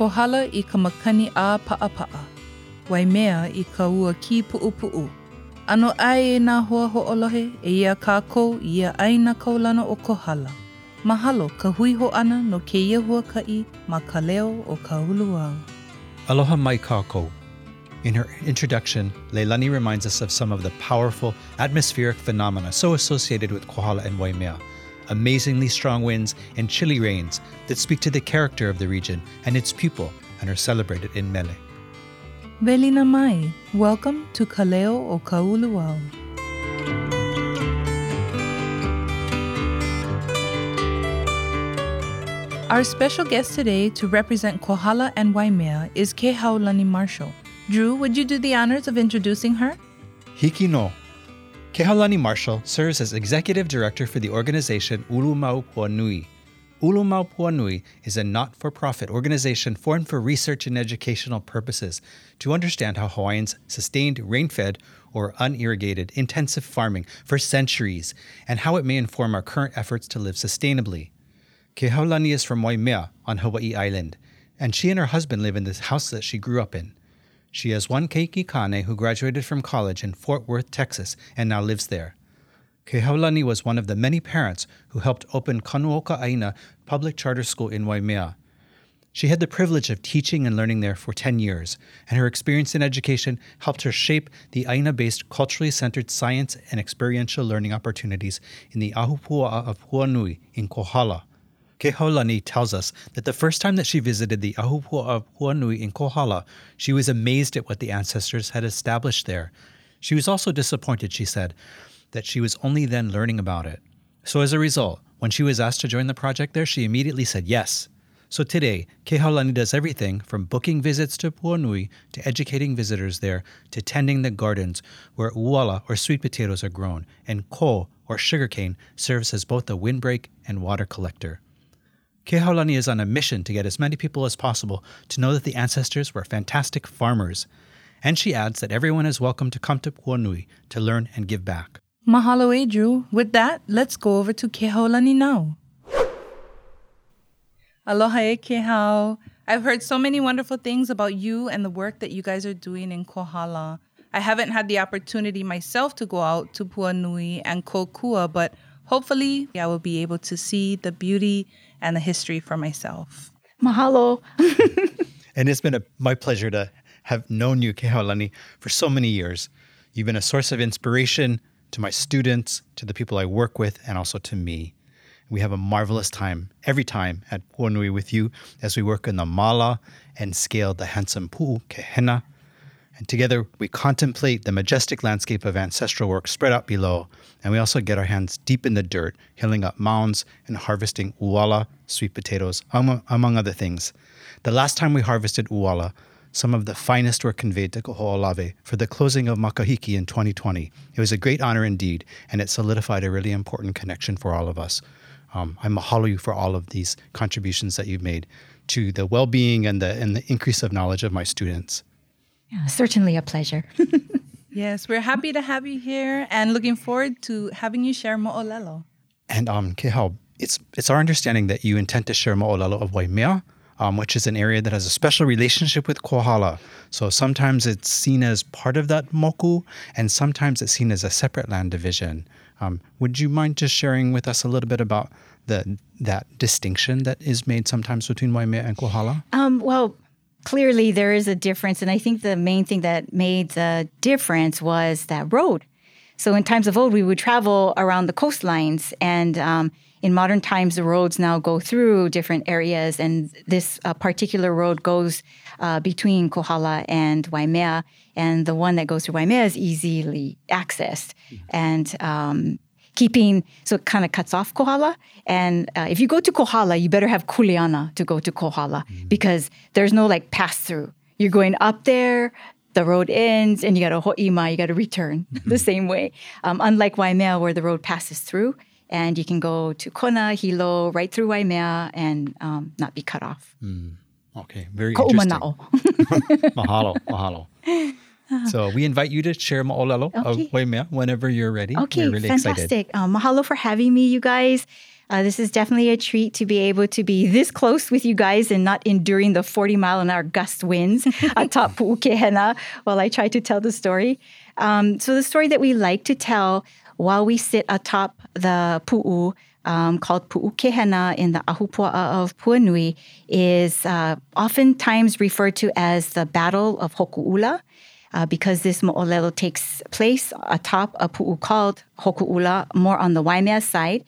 Kohala i ka makani a pa'a Waimea i ka ua ki pu'u Ano ai e nā hoa ho'olohe e ia kākou ia aina kaulana o Kohala. Mahalo ka hui ho ana no ke ia huaka'i ma ka leo o ka uluau. Aloha mai kākou. In her introduction, Leilani reminds us of some of the powerful atmospheric phenomena so associated with Kohala and Waimea. Amazingly strong winds and chilly rains that speak to the character of the region and its people and are celebrated in Mele. Welina mai, welcome to Kaleo o Kauluau. Our special guest today to represent Kohala and Waimea is Kehaulani Marshall. Drew, would you do the honors of introducing her? Hiki no. Kehaulani Marshall serves as executive director for the organization Ulu Mau Puanui, Ulu Maupua is a not for profit organization formed for research and educational purposes to understand how Hawaiians sustained rain fed or unirrigated intensive farming for centuries and how it may inform our current efforts to live sustainably. Kehaulani is from Waimea on Hawaii Island, and she and her husband live in the house that she grew up in. She has one keiki kane who graduated from college in Fort Worth, Texas, and now lives there. Kehaulani was one of the many parents who helped open Kanu o ka Aina Public Charter School in Waimea. She had the privilege of teaching and learning there for 10 years, and her experience in education helped her shape the Aina based culturally centered science and experiential learning opportunities in the Ahupua'a of Puanui in Kohala. Kehaulani tells us that the first time that she visited the Ahupua'a of Puanui in Kohala, she was amazed at what the ancestors had established there. She was also disappointed, she said, that she was only then learning about it. So as a result, when she was asked to join the project there, she immediately said yes. So today, Kehaulani does everything from booking visits to Puanui to educating visitors there to tending the gardens where uala or sweet potatoes are grown and ko or sugarcane serves as both a windbreak and water collector. Kehaulani is on a mission to get as many people as possible to know that the ancestors were fantastic farmers. And she adds that everyone is welcome to come to Puanui to learn and give back. Mahalo, Adru. With that, let's go over to Kehaulani now. Aloha e Kehau. I've heard so many wonderful things about you and the work that you guys are doing in Kohala. I haven't had the opportunity myself to go out to Puanui and Kokua, but hopefully I will be able to see the beauty and the history for myself. Mahalo. and it's been a, my pleasure to have known you, Kehaulani, for so many years. You've been a source of inspiration, to my students, to the people I work with, and also to me. We have a marvelous time every time at Puanui with you as we work in the mala and scale the handsome pu kehena. And together we contemplate the majestic landscape of ancestral work spread out below. And we also get our hands deep in the dirt, hilling up mounds and harvesting uala, sweet potatoes, among, among other things. The last time we harvested uala some of the finest were conveyed to Kaho'olawe for the closing of Makahiki in 2020. It was a great honor indeed, and it solidified a really important connection for all of us. Um, I mahalo you for all of these contributions that you've made to the well-being and the and the increase of knowledge of my students. Yeah, certainly a pleasure. yes, we're happy to have you here and looking forward to having you share mo'olelo. And um, Kehau, it's it's our understanding that you intend to share mo'olelo of Waimea um, which is an area that has a special relationship with Kohala. So sometimes it's seen as part of that moku, and sometimes it's seen as a separate land division. Um, would you mind just sharing with us a little bit about the that distinction that is made sometimes between Waimea and Kohala? Um, well, clearly there is a difference, and I think the main thing that made the difference was that road. So in times of old, we would travel around the coastlines and um, in modern times, the roads now go through different areas, and this uh, particular road goes uh, between Kohala and Waimea, and the one that goes through Waimea is easily accessed. Mm-hmm. And um, keeping so it kind of cuts off Kohala. And uh, if you go to Kohala, you better have kuleana to go to Kohala mm-hmm. because there's no like pass through. You're going up there, the road ends, and you got to ho'ima, you got to return mm-hmm. the same way. Um, unlike Waimea, where the road passes through, and you can go to Kona, Hilo, right through Waimea, and um, not be cut off. Mm. Okay, very interesting. mahalo, mahalo. So we invite you to share mo'olelo Okay. of Waimea whenever you're ready. Okay, really fantastic. excited. Um, mahalo for having me, you guys. Uh, this is definitely a treat to be able to be this close with you guys and not enduring the 40 mile an hour gust winds atop Pu'ukehena while I try to tell the story. Um, so, the story that we like to tell while we sit atop the pu'u, um, called Pu'ukehena in the Ahupua'a of Puanui, is uh, oftentimes referred to as the Battle of Hoku'ula uh, because this mo'olelo takes place atop a pu'u called Hoku'ula, more on the Waimea side.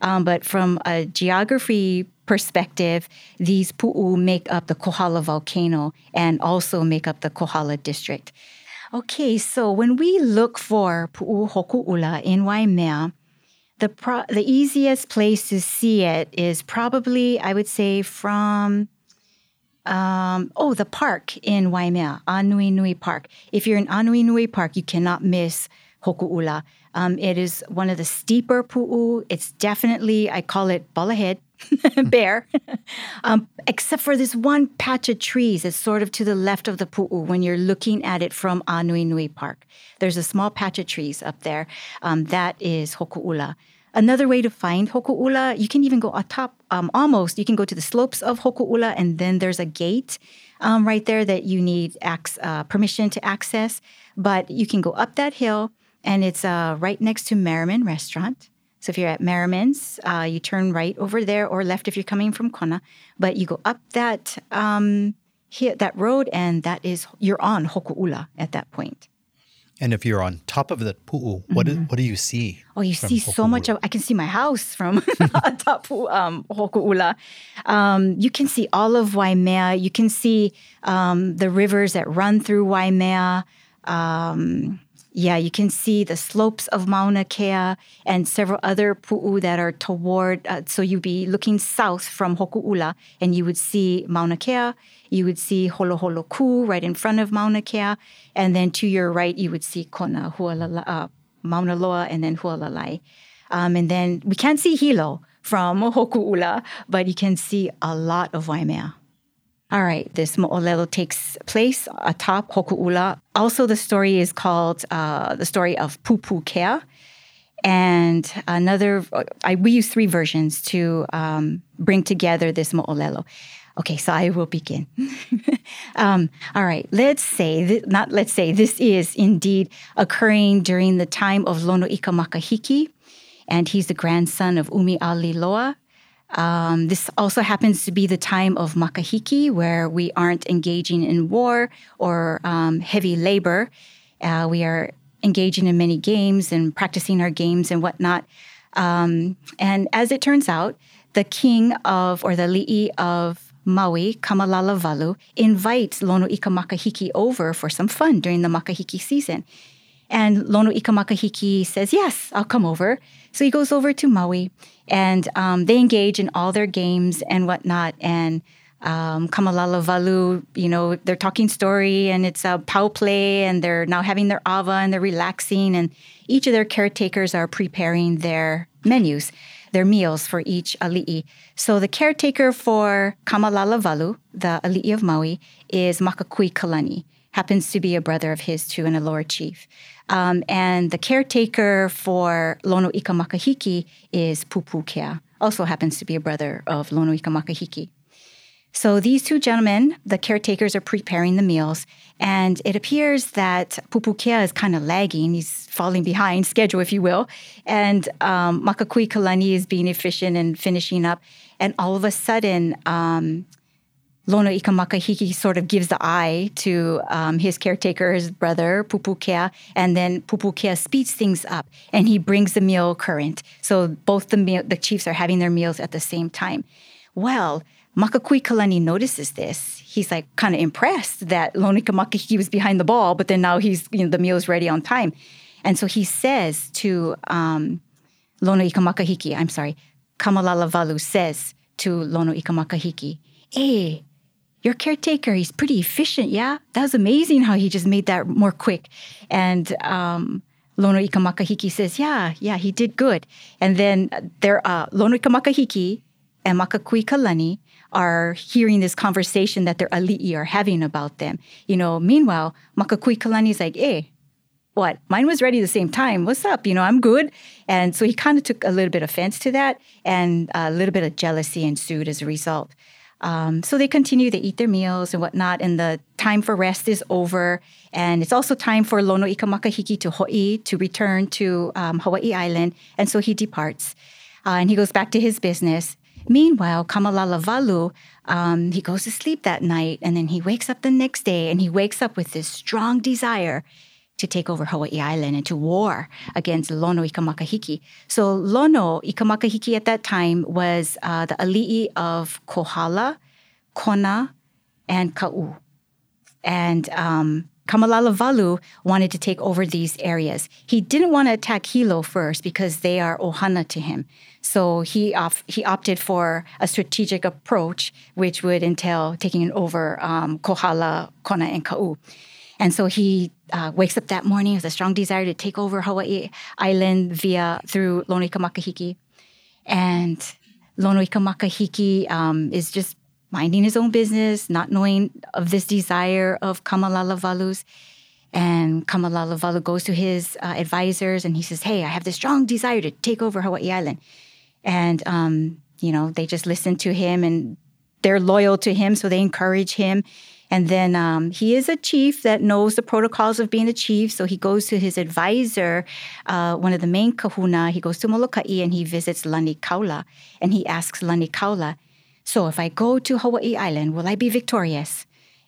Um, but from a geography perspective, these pu'u make up the Kohala volcano and also make up the Kohala district. Okay, so when we look for pu'u Hoku'ula in Waimea, the pro- the easiest place to see it is probably, I would say, from um, oh, the park in Waimea, Anui Nui Park. If you're in Anui Nui Park, you cannot miss Hoku'ula. Um, it is one of the steeper pu'u. It's definitely, I call it balahead, bear, um, except for this one patch of trees that's sort of to the left of the pu'u when you're looking at it from Anui Nui Park. There's a small patch of trees up there. Um, that is Hoku'ula. Another way to find Hoku'ula, you can even go atop, um, almost, you can go to the slopes of Hoku'ula, and then there's a gate um, right there that you need ac- uh, permission to access. But you can go up that hill, and it's uh, right next to Merriman Restaurant. So if you're at Merriman's, uh, you turn right over there or left if you're coming from Kona. But you go up that um, that road, and that is you're on Hoku'ula at that point. And if you're on top of the pu'u, what, do, what do you see? Mm-hmm. Oh, you see so much of. I can see my house from atop um, Hoku'ula. Um, you can see all of Waimea. You can see um, the rivers that run through Waimea. Um, yeah, you can see the slopes of Mauna Kea and several other pu'u that are toward. Uh, so you'd be looking south from Hoku'ula, and you would see Mauna Kea. You would see Holoholo Ku right in front of Mauna Kea, and then to your right you would see Kona, Hualala, uh, Mauna Loa, and then Hualalai. Um, and then we can't see Hilo from Hoku'ula, but you can see a lot of Waimea. All right, this mo'olelo takes place atop Hoku'ula. Also, the story is called uh, the story of Pupukea. And another, I, we use three versions to um, bring together this mo'olelo. Okay, so I will begin. um, all right, let's say, th- not let's say, this is indeed occurring during the time of Lonoika Makahiki, and he's the grandson of Umi a Liloa. Um, this also happens to be the time of Makahiki, where we aren't engaging in war or um, heavy labor. Uh, we are engaging in many games and practicing our games and whatnot. Um, and as it turns out, the king of, or the li'i of Maui, Kamalalawalu, invites Lonoika Makahiki over for some fun during the Makahiki season. And Lonoika Makahiki says, Yes, I'll come over. So he goes over to Maui and um, they engage in all their games and whatnot. And um, Kamalala you know, they're talking story and it's a pow play and they're now having their ava and they're relaxing. And each of their caretakers are preparing their menus, their meals for each ali'i. So the caretaker for Kamalalawalu, the ali'i of Maui, is Makakui Kalani happens to be a brother of his too and a lower chief. Um, and the caretaker for Lonoika Makahiki is Pupukea, also happens to be a brother of Lonoika Makahiki. So these two gentlemen, the caretakers, are preparing the meals, and it appears that Pupukea is kind of lagging. He's falling behind schedule, if you will. And um, Makakui Kalani is being efficient and finishing up. And all of a sudden, um, Lono Ikamakahiki sort of gives the eye to um, his caretaker, his brother, Pupukea, and then Pupukea speeds things up and he brings the meal current. So both the meal, the chiefs are having their meals at the same time. Well, Makakui Kalani notices this. He's like kind of impressed that Lono Ikamakahiki was behind the ball, but then now he's, you know, the meal is ready on time. And so he says to um, Lono Ikamakahiki, I'm sorry, Kamalalawalu says to Lono Ikamakahiki, hey, your caretaker, he's pretty efficient, yeah? That was amazing how he just made that more quick. And um, Lono Ikamakahiki says, yeah, yeah, he did good. And then there, uh, Lono Ikamakahiki and Makakui Kalani are hearing this conversation that their ali'i are having about them. You know, meanwhile, Makakui Kalani is like, hey, eh, what? Mine was ready the same time. What's up? You know, I'm good. And so he kind of took a little bit of offense to that, and a little bit of jealousy ensued as a result. Um, so they continue, they eat their meals and whatnot, and the time for rest is over. And it's also time for Lono Ikamakahiki to Hoi to return to um, Hawaii Island. And so he departs uh, and he goes back to his business. Meanwhile, Kamalalawalu, um, he goes to sleep that night and then he wakes up the next day and he wakes up with this strong desire to take over Hawaii Island and to war against Lono Ikamakahiki. So Lono Ikamakahiki at that time was uh, the ali'i of Kohala, Kona, and Ka'u. And um, Kamalalawalu wanted to take over these areas. He didn't want to attack Hilo first because they are ohana to him. So he he opted for a strategic approach, which would entail taking over um, Kohala, Kona, and Ka'u. And so he uh, wakes up that morning with a strong desire to take over Hawaii Island via through Lono Ikamakahiki. And Lono Ikamakahiki um, is just minding his own business, not knowing of this desire of Kamalalawalu's. And Kamalalawalu goes to his uh, advisors and he says, Hey, I have this strong desire to take over Hawaii Island. And, um, you know, they just listen to him and they're loyal to him, so they encourage him. And then um, he is a chief that knows the protocols of being a chief. So he goes to his advisor, uh, one of the main kahuna. He goes to Molokai and he visits Lani Kaula. And he asks Lani Kaula, So if I go to Hawaii Island, will I be victorious?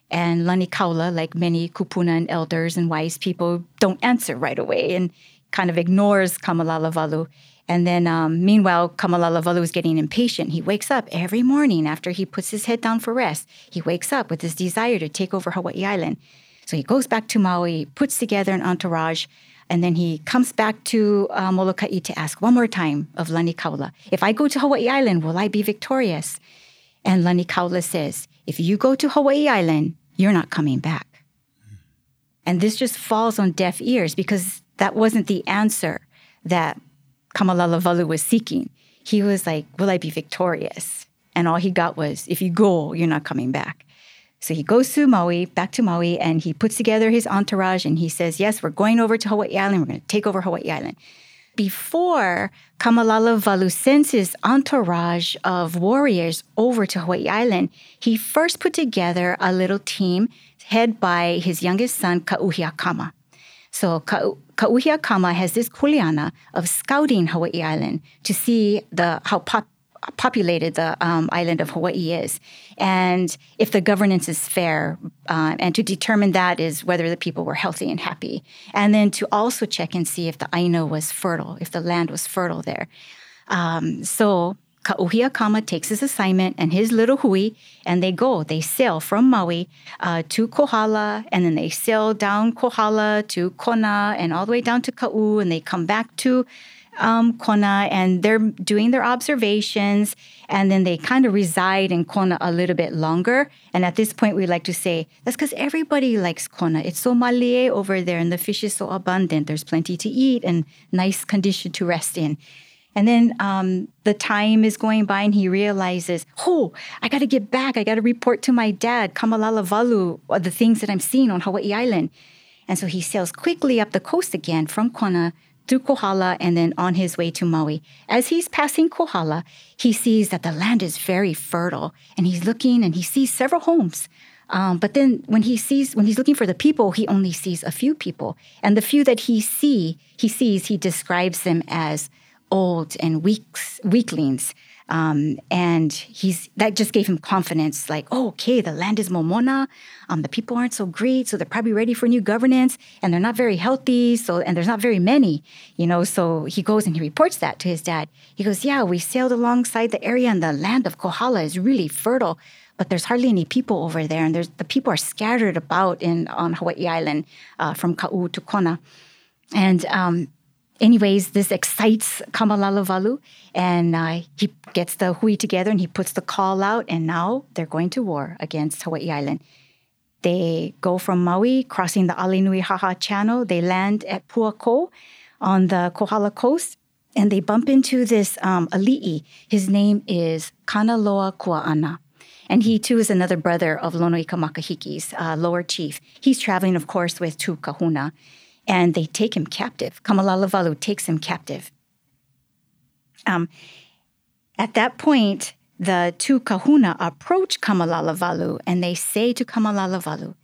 And Lani Kaula, like many kupuna and elders and wise people, don't answer right away and kind of ignores Kamalalawalu. And then, um, meanwhile, Kamalalawalu is getting impatient. He wakes up every morning after he puts his head down for rest. He wakes up with this desire to take over Hawaii Island. So he goes back to Maui, puts together an entourage, and then he comes back to uh, Molokai to ask one more time of Lani Kaula, if I go to Hawaii Island, will I be victorious? And Lani Kaula says, if you go to Hawaii Island, you're not coming back. And this just falls on deaf ears because that wasn't the answer that Kamalalawalu was seeking. He was like, Will I be victorious? And all he got was, If you go, you're not coming back. So he goes to Maui, back to Maui, and he puts together his entourage and he says, Yes, we're going over to Hawaii Island. We're going to take over Hawaii Island. Before Kamalalawalu sends his entourage of warriors over to Hawaii Island, he first put together a little team head by his youngest son, Ka'uhiakama. So Ka- Ka'uhiakama has this kuleana of scouting Hawaii Island to see the how pop, populated the um, island of Hawaii is, and if the governance is fair, uh, and to determine that is whether the people were healthy and happy, and then to also check and see if the aina was fertile, if the land was fertile there. Um, so Ka'uhiakama takes his assignment and his little hui, and they go. They sail from Maui uh, to Kohala, and then they sail down Kohala to Kona, and all the way down to Ka'u, and they come back to um, Kona, and they're doing their observations, and then they kind of reside in Kona a little bit longer. And at this point, we like to say that's because everybody likes Kona. It's so malie over there, and the fish is so abundant. There's plenty to eat and nice condition to rest in. And then um, the time is going by and he realizes, oh, I got to get back. I got to report to my dad, Kamalalawalu, the things that I'm seeing on Hawaii Island. And so he sails quickly up the coast again from Kona through Kohala and then on his way to Maui. As he's passing Kohala, he sees that the land is very fertile and he's looking and he sees several homes. Um, but then when he sees when he's looking for the people, he only sees a few people. And the few that he see he sees, he describes them as old and weaks, weaklings. Um, and he's that just gave him confidence, like, oh, okay, the land is momona, um, the people aren't so great, so they're probably ready for new governance, and they're not very healthy, so and there's not very many, you know. So he goes and he reports that to his dad. He goes, yeah, we sailed alongside the area, and the land of Kohala is really fertile, but there's hardly any people over there, and there's the people are scattered about in on Hawaii Island, uh, from Ka'u to Kona, and um, anyways, this excites Kamalalawalu, and uh, he gets the hui together and he puts the call out, and now they're going to war against Hawaii Island. They go from Maui, crossing the Alenuihaha Channel. They land at Puako on the Kohala coast, and they bump into this um, ali'i. His name is Kanaloa Kua'ana. And he too is another brother of Lonoika Makahiki's uh, lower chief. He's traveling, of course, with two kahuna, and they take him captive. Kamalalawalu takes him captive. Um, at that point, the two kahuna approach Kamalalawalu and they say to Kamalalawalu,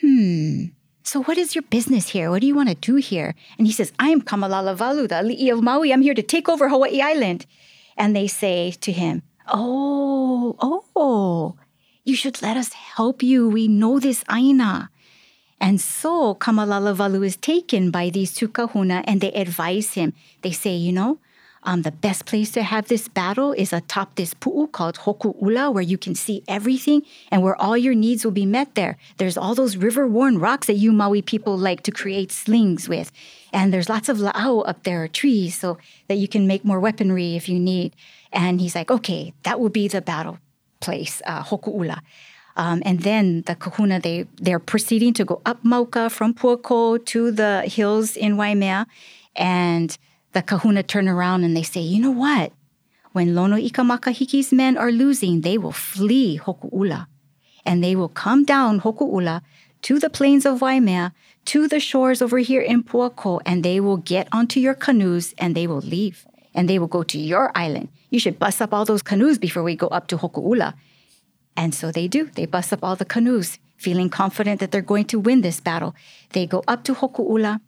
Hmm, so what is your business here? What do you want to do here? And he says, I am Kamalalawalu, the ali'i of Maui. I'm here to take over Hawaii Island. And they say to him, Oh, oh, you should let us help you. We know this aina. And so Kamalalawalu is taken by these two kahuna and they advise him. They say, you know, um, the best place to have this battle is atop this pu'u called Hoku'ula, where you can see everything and where all your needs will be met there. There's all those river worn rocks that you Maui people like to create slings with. And there's lots of la'au up there, trees, so that you can make more weaponry if you need. And he's like, okay, that will be the battle place, uh, Hoku'ula. Um, and then the kahuna, they, they're proceeding to go up Mauka from Puako to the hills in Waimea. And the kahuna turn around and they say, you know what? When Lono Makahiki's men are losing, they will flee Hoku'ula. And they will come down Hoku'ula to the plains of Waimea, to the shores over here in Puako, and they will get onto your canoes and they will leave. And they will go to your island. You should bust up all those canoes before we go up to Hoku'ula. And so they do. They bust up all the canoes, feeling confident that they're going to win this battle. They go up to Hoku'ula,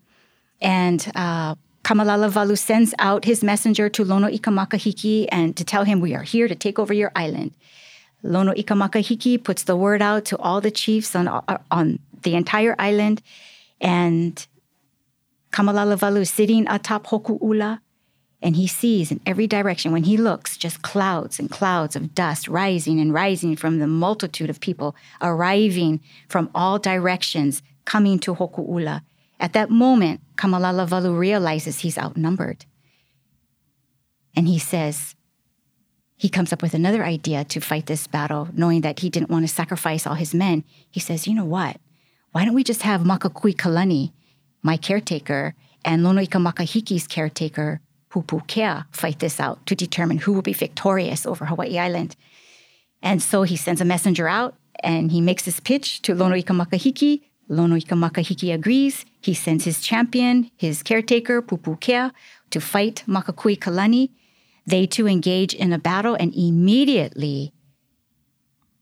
and uh, Kamalalawalu sends out his messenger to Lono Ikamakahiki and to tell him, We are here to take over your island. Lono Ikamakahiki puts the word out to all the chiefs on, on the entire island. And Kamalalawalu is sitting atop Hoku'ula, and he sees in every direction, when he looks, just clouds and clouds of dust rising and rising from the multitude of people arriving from all directions, coming to Hoku'ula. At that moment, Kamalalawalu realizes he's outnumbered. And he says, he comes up with another idea to fight this battle, knowing that he didn't want to sacrifice all his men. He says, you know what? Why don't we just have Makakui Kalani, my caretaker, and Lonoika Makahiki's caretaker, Pupukea, fight this out to determine who will be victorious over Hawaii Island. And so he sends a messenger out and he makes his pitch to Lonoika Makahiki. Lonoika Makahiki agrees. He sends his champion, his caretaker, Pupukea, to fight Makakui Kalani. They two engage in a battle, and immediately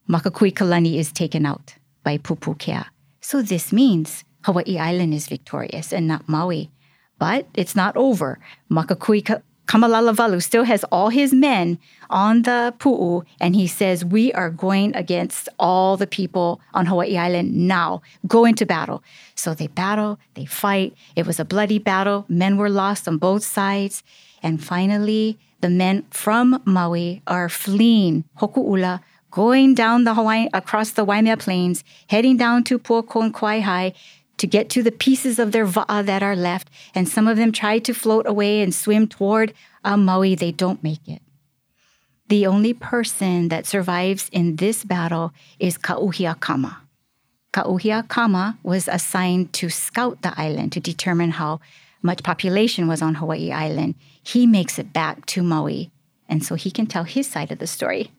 Makakui Kalani is taken out by Pupukea. So this means Hawaii Island is victorious and not Maui. But it's not over. Makakui Kamalalawalu still has all his men on the pu'u, and he says, We are going against all the people on Hawaii Island now. Go into battle. So they battle, they fight. It was a bloody battle. Men were lost on both sides. And finally, the men from Maui are fleeing Hoku'ula, going down the Hawaii across the Waimea Plains, heading down to Puako and Kawaihae, to get to the pieces of their va'a that are left. And some of them try to float away and swim toward uh, Maui. They don't make it. The only person that survives in this battle is Kauhiakama. Kauhiakama was assigned to scout the island to determine how much population was on Hawaii Island. He makes it back to Maui, and so he can tell his side of the story.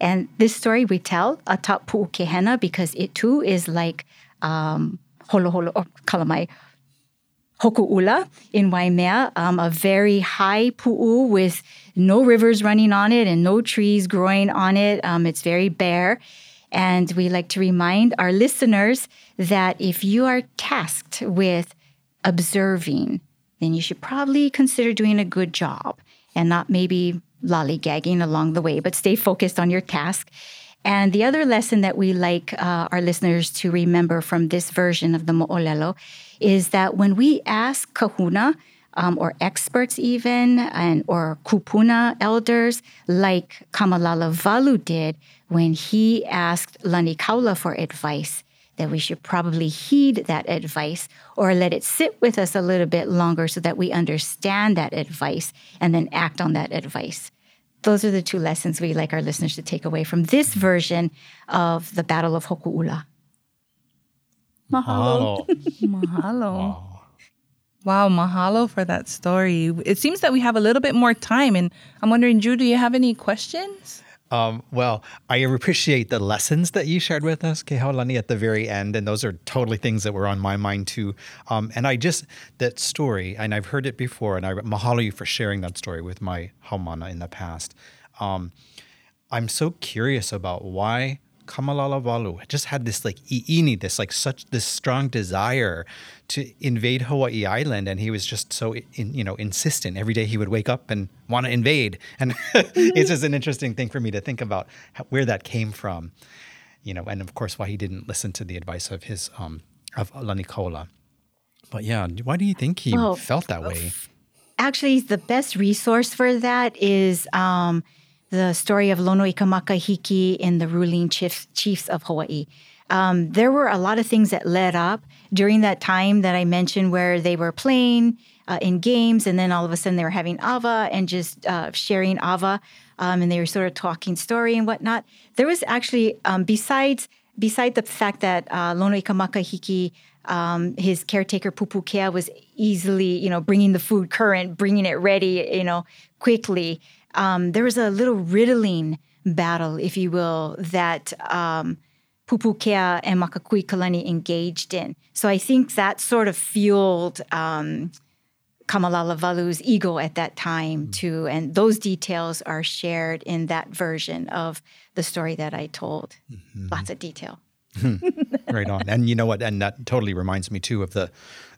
And this story we tell atop Pu'ukehena because it too is like um, holo holo or kalamai hoku'ula in Waimea, um, a very high pu'u with no rivers running on it and no trees growing on it. Um, it's very bare. And we like to remind our listeners that if you are tasked with observing, then you should probably consider doing a good job and not maybe lollygagging along the way, but stay focused on your task and the other lesson that we like uh, our listeners to remember from this version of the Mo'olelo is that when we ask kahuna, um, or experts even, and or kupuna elders, like Kamalalawalu did when he asked Lani Kaula for advice, that we should probably heed that advice or let it sit with us a little bit longer so that we understand that advice and then act on that advice those are the two lessons we like our listeners to take away from this mm-hmm. version of the Battle of Hoku'ula. Mahalo. mahalo. Wow. Wow, mahalo for that story. It seems that we have a little bit more time, and I'm wondering, Drew, do you have any questions? Um, well, I appreciate the lessons that you shared with us, Kehaulani, at the very end, and those are totally things that were on my mind too. Um, and I just that story, and I've heard it before, and I mahalo you for sharing that story with my haumana in the past. Um, I'm so curious about why Kamalalawalu just had this like iini, this like such this strong desire to invade Hawaii Island, and he was just so in, you know insistent. Every day he would wake up and want to invade, and it's just an interesting thing for me to think about how, where that came from, you know, and of course why he didn't listen to the advice of his um of Lani Kaula. But yeah, why do you think he felt that way? Actually, the best resource for that is. Um, the story of Lonoika Makahiki in the ruling chiefs, chiefs of Hawaii. Um, there were a lot of things that led up during that time that I mentioned where they were playing uh, in games and then all of a sudden they were having ava and just uh, sharing ava um, and they were sort of talking story and whatnot. There was actually, um, besides beside the fact that uh, Lonoika Makahiki um, his caretaker Pupukea was easily, you know, bringing the food current, bringing it ready, you know, quickly um, there was a little riddling battle, if you will, that um, Pupukea and Makakui Kalani engaged in. So I think that sort of fueled um, Kamalalawalu's ego at that time mm. too, and those details are shared in that version of the story that I told. Mm-hmm. Lots of detail. right on, and you know what? And that totally reminds me too of the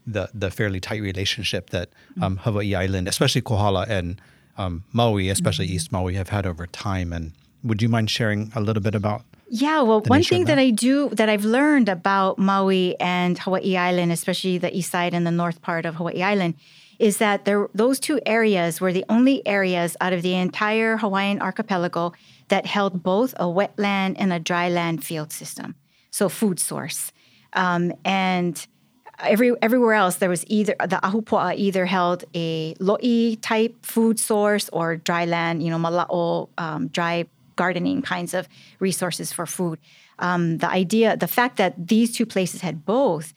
the the fairly tight relationship that um, Hawaii Island, especially Kohala and um, Maui, especially mm-hmm. East Maui, have had over time. And would you mind sharing a little bit about? Yeah, well, one thing that? that I do that I've learned about Maui and Hawaii Island, especially the east side and the north part of Hawaii Island, is that there, those two areas were the only areas out of the entire Hawaiian archipelago that held both a wetland and a dryland field system, so food source. Um, and every everywhere else there was either the ahupua'a either held a lo'i type food source or dry land, you know, mala'o, um, dry gardening kinds of resources for food. Um, the idea, the fact that these two places had both,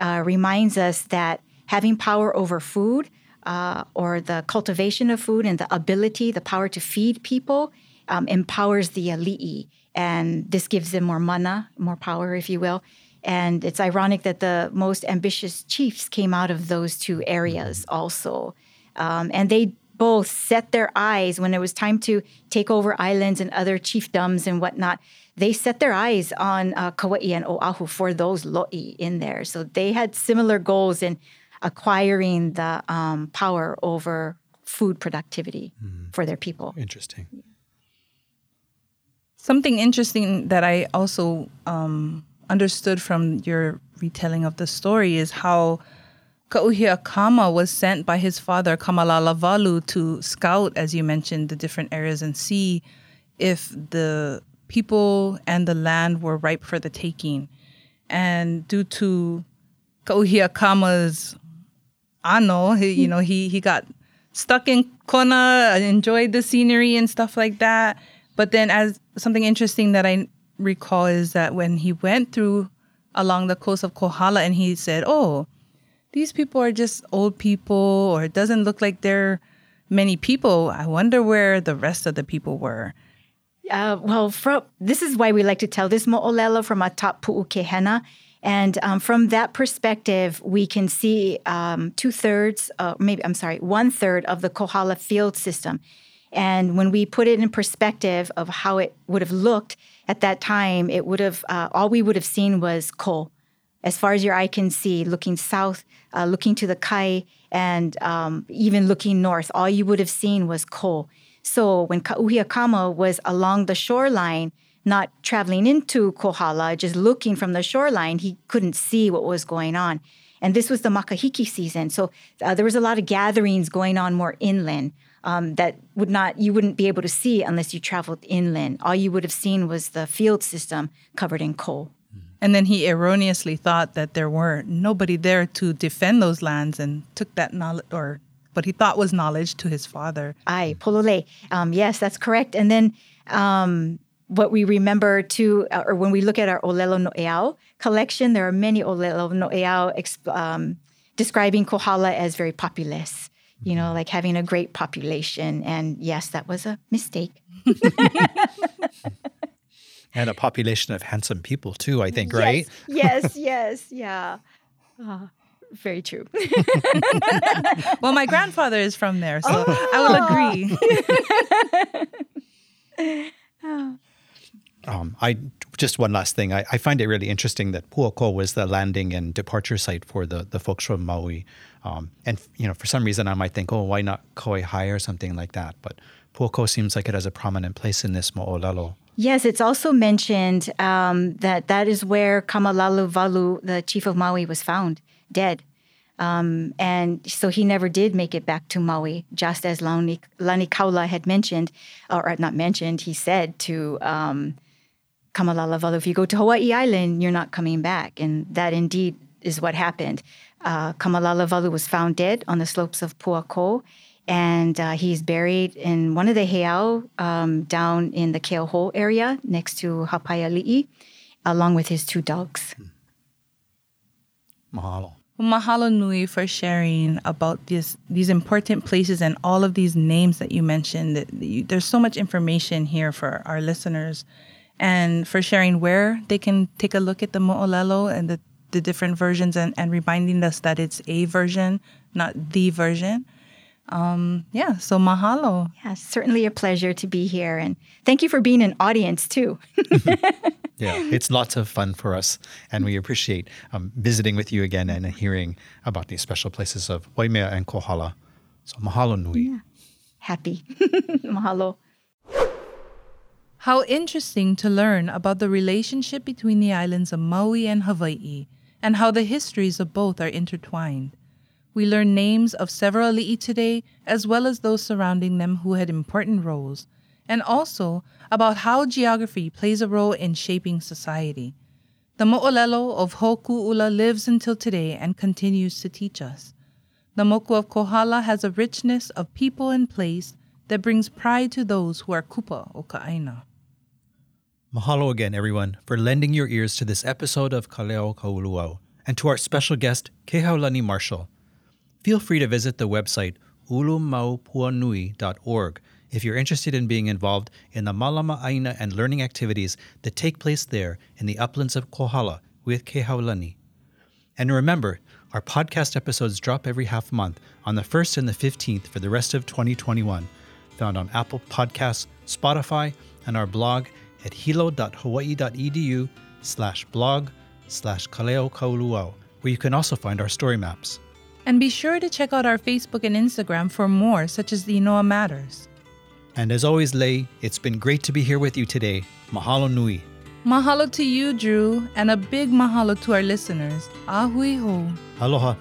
uh, reminds us that having power over food uh, or the cultivation of food and the ability, the power to feed people, um, empowers the ali'i, and this gives them more mana, more power, if you will. And it's ironic that the most ambitious chiefs came out of those two areas mm-hmm. also. Um, and they both set their eyes when it was time to take over islands and other chiefdoms and whatnot. They set their eyes on uh, Kauai and Oahu for those lo'i in there. So they had similar goals in acquiring the um, power over food productivity mm. for their people. Interesting. Something interesting that I also um, understood from your retelling of the story is how Kama was sent by his father Kamalalawalu to scout, as you mentioned, the different areas and see if the people and the land were ripe for the taking. And due to Kama's ano, he, you know, he he got stuck in Kona, enjoyed the scenery and stuff like that. But then, as something interesting that I recall is that when he went through along the coast of Kohala and he said, "Oh, these people are just old people, or it doesn't look like there are many people. I wonder where the rest of the people were." Uh, well, from this is why we like to tell this mo'olelo from a top pu'ukehena. And um, from that perspective, we can see um, two thirds, uh, maybe, I'm sorry, one third of the Kohala field system. And when we put it in perspective of how it would have looked at that time, it would have uh, all we would have seen was coal, as far as your eye can see, looking south, uh, looking to the kai, and um, even looking north. All you would have seen was coal. So when Kauhiakama was along the shoreline, not traveling into Kohala, just looking from the shoreline, he couldn't see what was going on. And this was the Makahiki season. So uh, there was a lot of gatherings going on more inland um, that would not you wouldn't be able to see unless you traveled inland. All you would have seen was the field system covered in coal. And then he erroneously thought that there were nobody there to defend those lands and took that knowledge or what he thought was knowledge to his father. Aye, polole. Um, yes, that's correct. And then um, what we remember too, uh, or when we look at our Olelo No'eau collection, there are many Olelo No'eau exp- um, describing Kohala as very populous you know, like having a great population. And yes, that was a mistake. and a population of handsome people too, I think, right? Yes, yes, yeah. Uh, very true. well, my grandfather is from there, so I will agree. Um, I just one last thing. I, I, find it really interesting that Puako was the landing and departure site for the the folks from Maui, um, and you know for some reason I might think, oh, why not High or something like that? But Puako seems like it has a prominent place in this mo'olelo. Yes, it's also mentioned um, that that is where Kamalalawalu, the chief of Maui, was found dead. Um, and so he never did make it back to Maui, just as Lani, Lani Kaula had mentioned, or not mentioned, he said to um, Kamalalawalu, if you go to Hawaii Island, you're not coming back. And that indeed is what happened. Uh, Kamalalawalu was found dead on the slopes of Puako, and uh, he's buried in one of the heiau um, down in the Keauhou area next to Hapaiali'i, along with his two dogs. Mahalo. Mahalo nui for sharing about these these important places and all of these names that you mentioned. There's so much information here for our listeners, and for sharing where they can take a look at the mo'olelo and the, the different versions and, and reminding us that it's a version, not the version. Um, yeah, so mahalo. Yeah, certainly a pleasure to be here, and thank you for being an audience too. Yeah, it's lots of fun for us, and we appreciate um, visiting with you again and hearing about these special places of Waimea and Kohala. So mahalo nui. Yeah. Happy. mahalo. How interesting to learn about the relationship between the islands of Maui and Hawaii and how the histories of both are intertwined. We learn names of several ali'i today, as well as those surrounding them who had important roles, and also about how geography plays a role in shaping society. The mo'olelo of Hoku'ula lives until today and continues to teach us. The moku of Kohala has a richness of people and place that brings pride to those who are kupa o ka'aina. Mahalo again, everyone, for lending your ears to this episode of Kaleo Kauluau, and to our special guest, Kehaulani Marshall. Feel free to visit the website ulumaupuanui.org if you're interested in being involved in the Malama Aina and learning activities that take place there in the uplands of Kohala with Kehaulani. And remember, our podcast episodes drop every half month on the 1st and the 15th for the rest of 2021, found on Apple Podcasts, Spotify, and our blog at hilo.hawaii.edu slash blog slash kaleo kauluau, where you can also find our story maps. And be sure to check out our Facebook and Instagram for more, such as the Inoa Matters. And as always, Lei, it's been great to be here with you today. Mahalo nui. Mahalo to you, Drew, and a big mahalo to our listeners. Ahui ho. Aloha.